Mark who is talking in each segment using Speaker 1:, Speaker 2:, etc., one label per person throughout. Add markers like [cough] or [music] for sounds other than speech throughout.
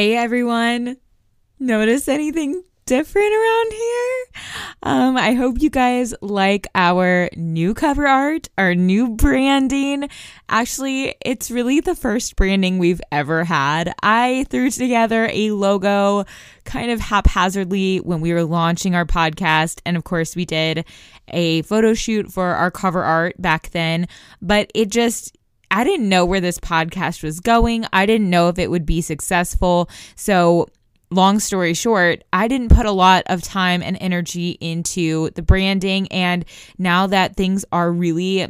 Speaker 1: Hey everyone. Notice anything different around here? Um, I hope you guys like our new cover art, our new branding. Actually, it's really the first branding we've ever had. I threw together a logo kind of haphazardly when we were launching our podcast. And of course, we did a photo shoot for our cover art back then, but it just, I didn't know where this podcast was going. I didn't know if it would be successful. So, long story short, I didn't put a lot of time and energy into the branding. And now that things are really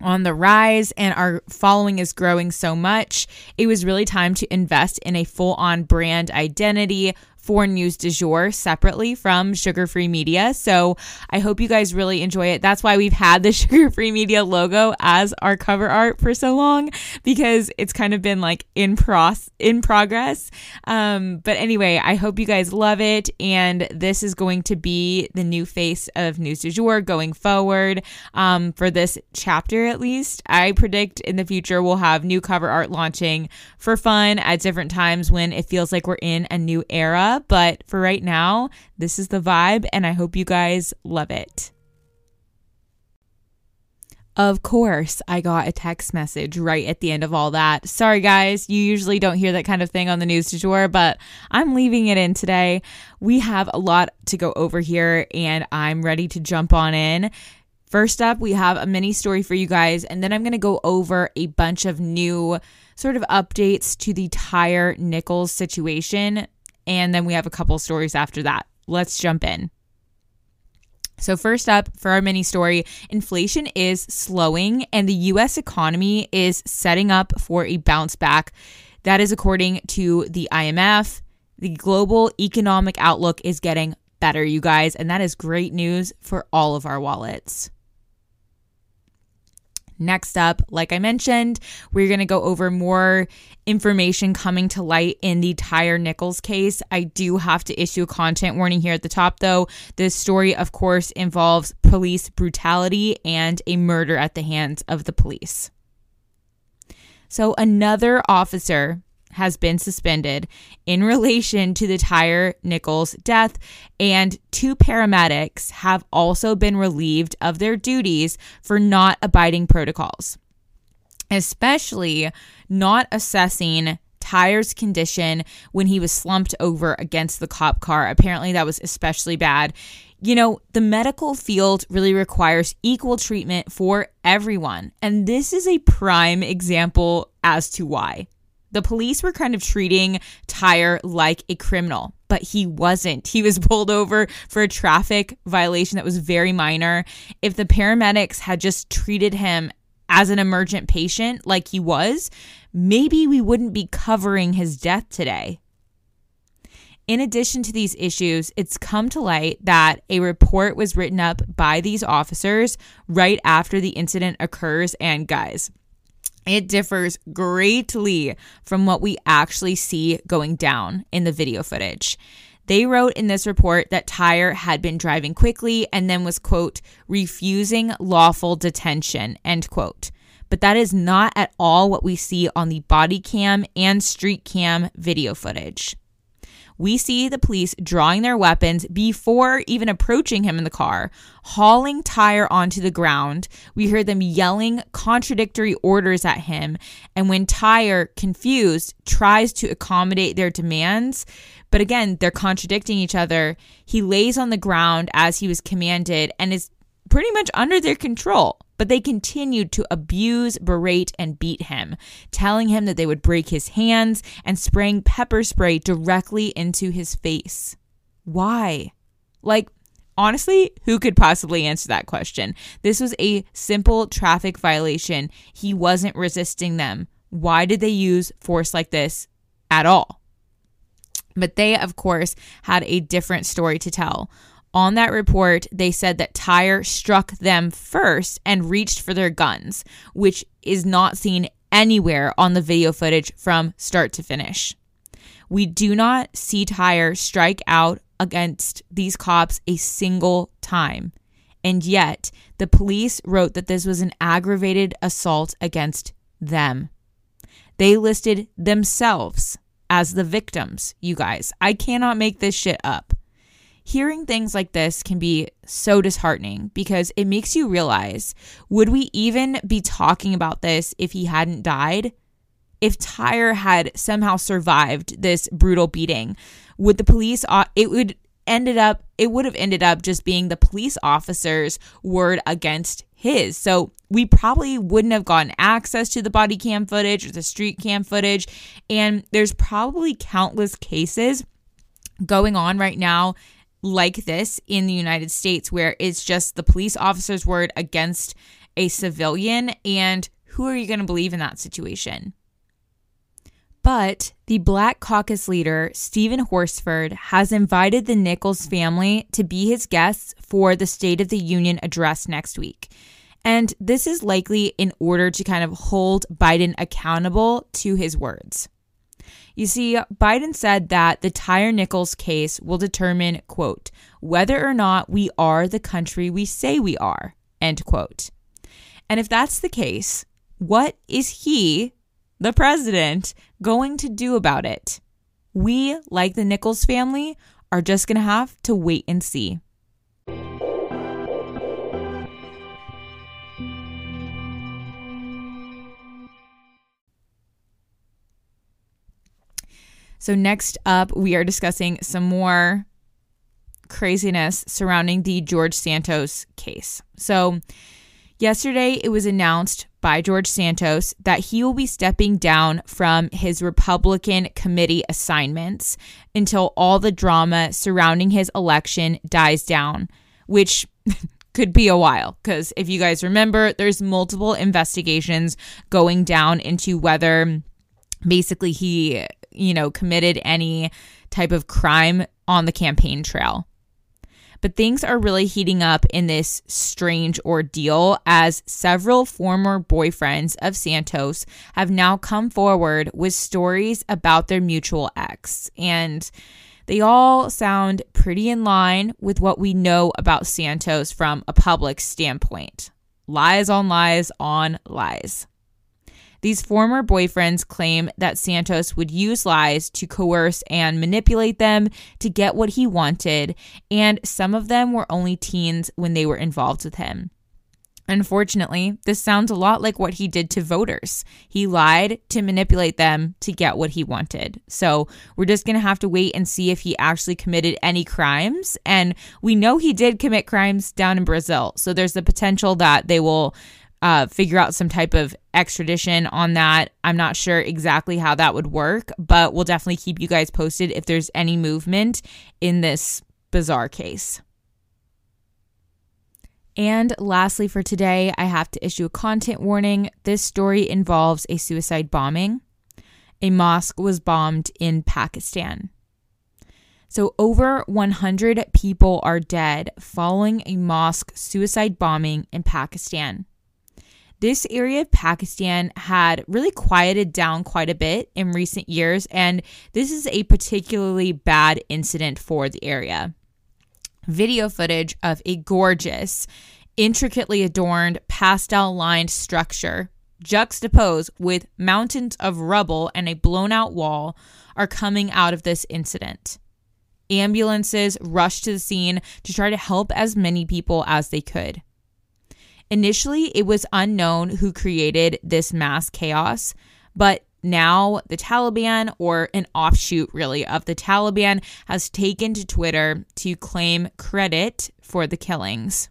Speaker 1: on the rise and our following is growing so much, it was really time to invest in a full on brand identity for News du Jour separately from Sugar Free Media. So I hope you guys really enjoy it. That's why we've had the [laughs] Sugar Free Media logo as our cover art for so long because it's kind of been like in pros in progress. Um, but anyway, I hope you guys love it, and this is going to be the new face of News du Jour going forward. Um, for this chapter, at least, I predict in the future we'll have new cover art launching for fun at different times when it feels like we're in a new era but for right now, this is the vibe, and I hope you guys love it. Of course, I got a text message right at the end of all that. Sorry, guys, you usually don't hear that kind of thing on the news du jour, but I'm leaving it in today. We have a lot to go over here, and I'm ready to jump on in. First up, we have a mini story for you guys, and then I'm going to go over a bunch of new sort of updates to the Tyre Nichols situation and then we have a couple stories after that. Let's jump in. So, first up for our mini story, inflation is slowing and the US economy is setting up for a bounce back. That is according to the IMF. The global economic outlook is getting better, you guys, and that is great news for all of our wallets. Next up, like I mentioned, we're going to go over more information coming to light in the Tyre Nichols case. I do have to issue a content warning here at the top, though. This story, of course, involves police brutality and a murder at the hands of the police. So, another officer has been suspended in relation to the Tyre Nichols death, and two paramedics have also been relieved of their duties for not abiding protocols, especially not assessing Tyre's condition when he was slumped over against the cop car. Apparently, that was especially bad. You know, the medical field really requires equal treatment for everyone. And this is a prime example as to why. The police were kind of treating Tyre like a criminal, but he wasn't. He was [laughs] pulled over for a traffic violation that was very minor. If the paramedics had just treated him as an emergent patient like he was, maybe we wouldn't be covering his death today. In addition to these issues, it's come to light that a report was written up by these officers right after the incident occurs. And guys, it differs greatly from what we actually see going down in the video footage. They wrote in this report that Tyre had been driving quickly and then was, quote, refusing lawful detention, end quote. but that is not at all what we see on the body cam and street cam video footage. We see the police drawing their weapons before even approaching him in the car, hauling Tyre onto the ground. We hear them yelling contradictory orders at him. And when Tyre, confused, tries to accommodate their demands, but again, they're contradicting each other, he lays on the ground as he was commanded and is pretty much under their control. But they continued to abuse, berate, and beat him, telling him that they would break his hands and spraying pepper spray directly into his face. Why? Like, honestly, who could possibly answer that question? This was a simple traffic violation. He wasn't resisting them. Why did they use force like this at all? But they, of course, had a different story to tell. On that report, they said that Tyre struck them first and reached for their guns, which is not seen anywhere on the video footage from start to finish. We do not see Tyre strike out against these cops a single time. And yet, the police wrote that this was an aggravated assault against them. They listed themselves as the victims, you guys. I cannot make this shit up hearing things like this can be so disheartening because it makes you realize would we even be talking about this if he hadn't died? If Tyre had somehow survived this brutal beating, would the police, it would ended up, it would have ended up just being the police officer's word against his. So we probably wouldn't have gotten access to the body cam footage or the street cam footage. And there's probably countless cases going on right now like this in the United States, where it's just the police officer's word against a civilian. And who are you going to believe in that situation? But the Black Caucus leader, Steven Horsford, has invited the Nichols family to be his guests for the State of the Union address next week. And this is likely in order to kind of hold Biden accountable to his words. You see, Biden said that the Tyre Nichols case will determine, quote, whether or not we are the country we say we are, end quote. And if that's the case, what is he, the president, going to do about it? We, like the Nichols family, are just going to have to wait and see. So, next up, we are discussing some more craziness surrounding the George Santos case. So, yesterday it was announced by George Santos that he will be stepping down from his Republican committee assignments until all the drama surrounding his election dies down, which [laughs] could be a while because if you guys remember, there's multiple investigations going down into whether basically he you know, committed any type of crime on the campaign trail. But things are really heating up in this strange ordeal as several former boyfriends of Santos have now come forward with stories about their mutual ex. And they all sound pretty in line with what we know about Santos from a public standpoint lies on lies on lies. These former boyfriends claim that Santos would use lies to coerce and manipulate them to get what he wanted, and some of them were only teens when they were involved with him. Unfortunately, this sounds a lot like what he did to voters. He lied to manipulate them to get what he wanted. So we're just going to have to wait and see if he actually committed any crimes. And we know he did commit crimes down in Brazil. So there's the potential that they will uh, figure out some type of extradition on that. I'm not sure exactly how that would work, but we'll definitely keep you guys posted if there's any movement in this bizarre case. And lastly, for today, I have to issue a content warning. This story involves a suicide bombing. A mosque was bombed in Pakistan. So, over 100 people are dead following a mosque suicide bombing in Pakistan. This area of Pakistan had really quieted down quite a bit in recent years, and this is a particularly bad incident for the area. Video footage of a gorgeous, intricately adorned, pastel lined structure juxtaposed with mountains of rubble and a blown out wall, are coming out of this incident. Ambulances rushed to the scene to try to help as many people as they could. Initially, it was unknown who created this mass chaos, but now the Taliban, or an offshoot really of the Taliban, has taken to Twitter to claim credit for the killings.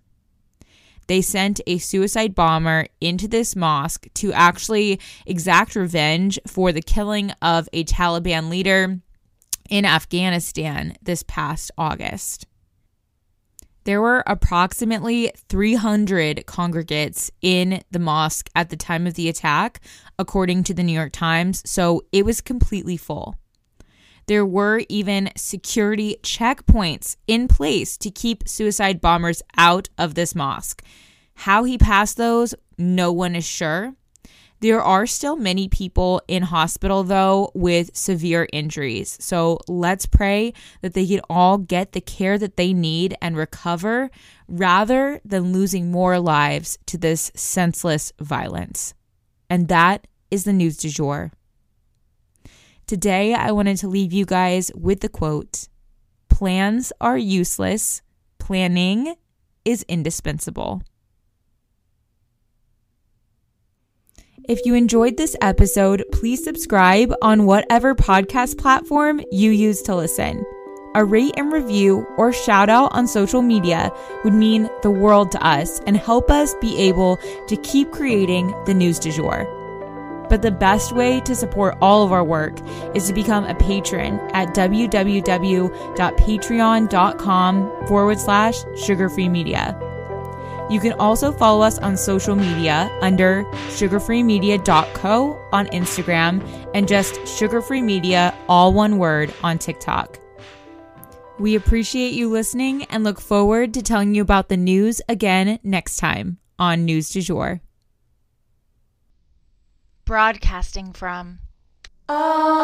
Speaker 1: They sent a suicide bomber into this mosque to actually exact revenge for the killing of a Taliban leader in Afghanistan this past August. There were approximately 300 congregates in the mosque at the time of the attack, according to the New York Times, so it was completely full. There were even security checkpoints in place to keep suicide bombers out of this mosque. How he passed those, no one is sure. There are still many people in hospital, though, with severe injuries. So let's pray that they can all get the care that they need and recover rather than losing more lives to this senseless violence. And that is the news du jour. Today, I wanted to leave you guys with the quote Plans are useless, planning is indispensable. If you enjoyed this episode, please subscribe on whatever podcast platform you use to listen. A rate and review or shout out on social media would mean the world to us and help us be able to keep creating the news du jour. But the best way to support all of our work is to become a patron at www.patreon.com forward slash sugarfree media. You can also follow us on social media under sugarfreemedia.co on Instagram and just sugarfreemedia, all one word, on TikTok. We appreciate you listening and look forward to telling you about the news again next time on News du Jour.
Speaker 2: Broadcasting from Oklahoma.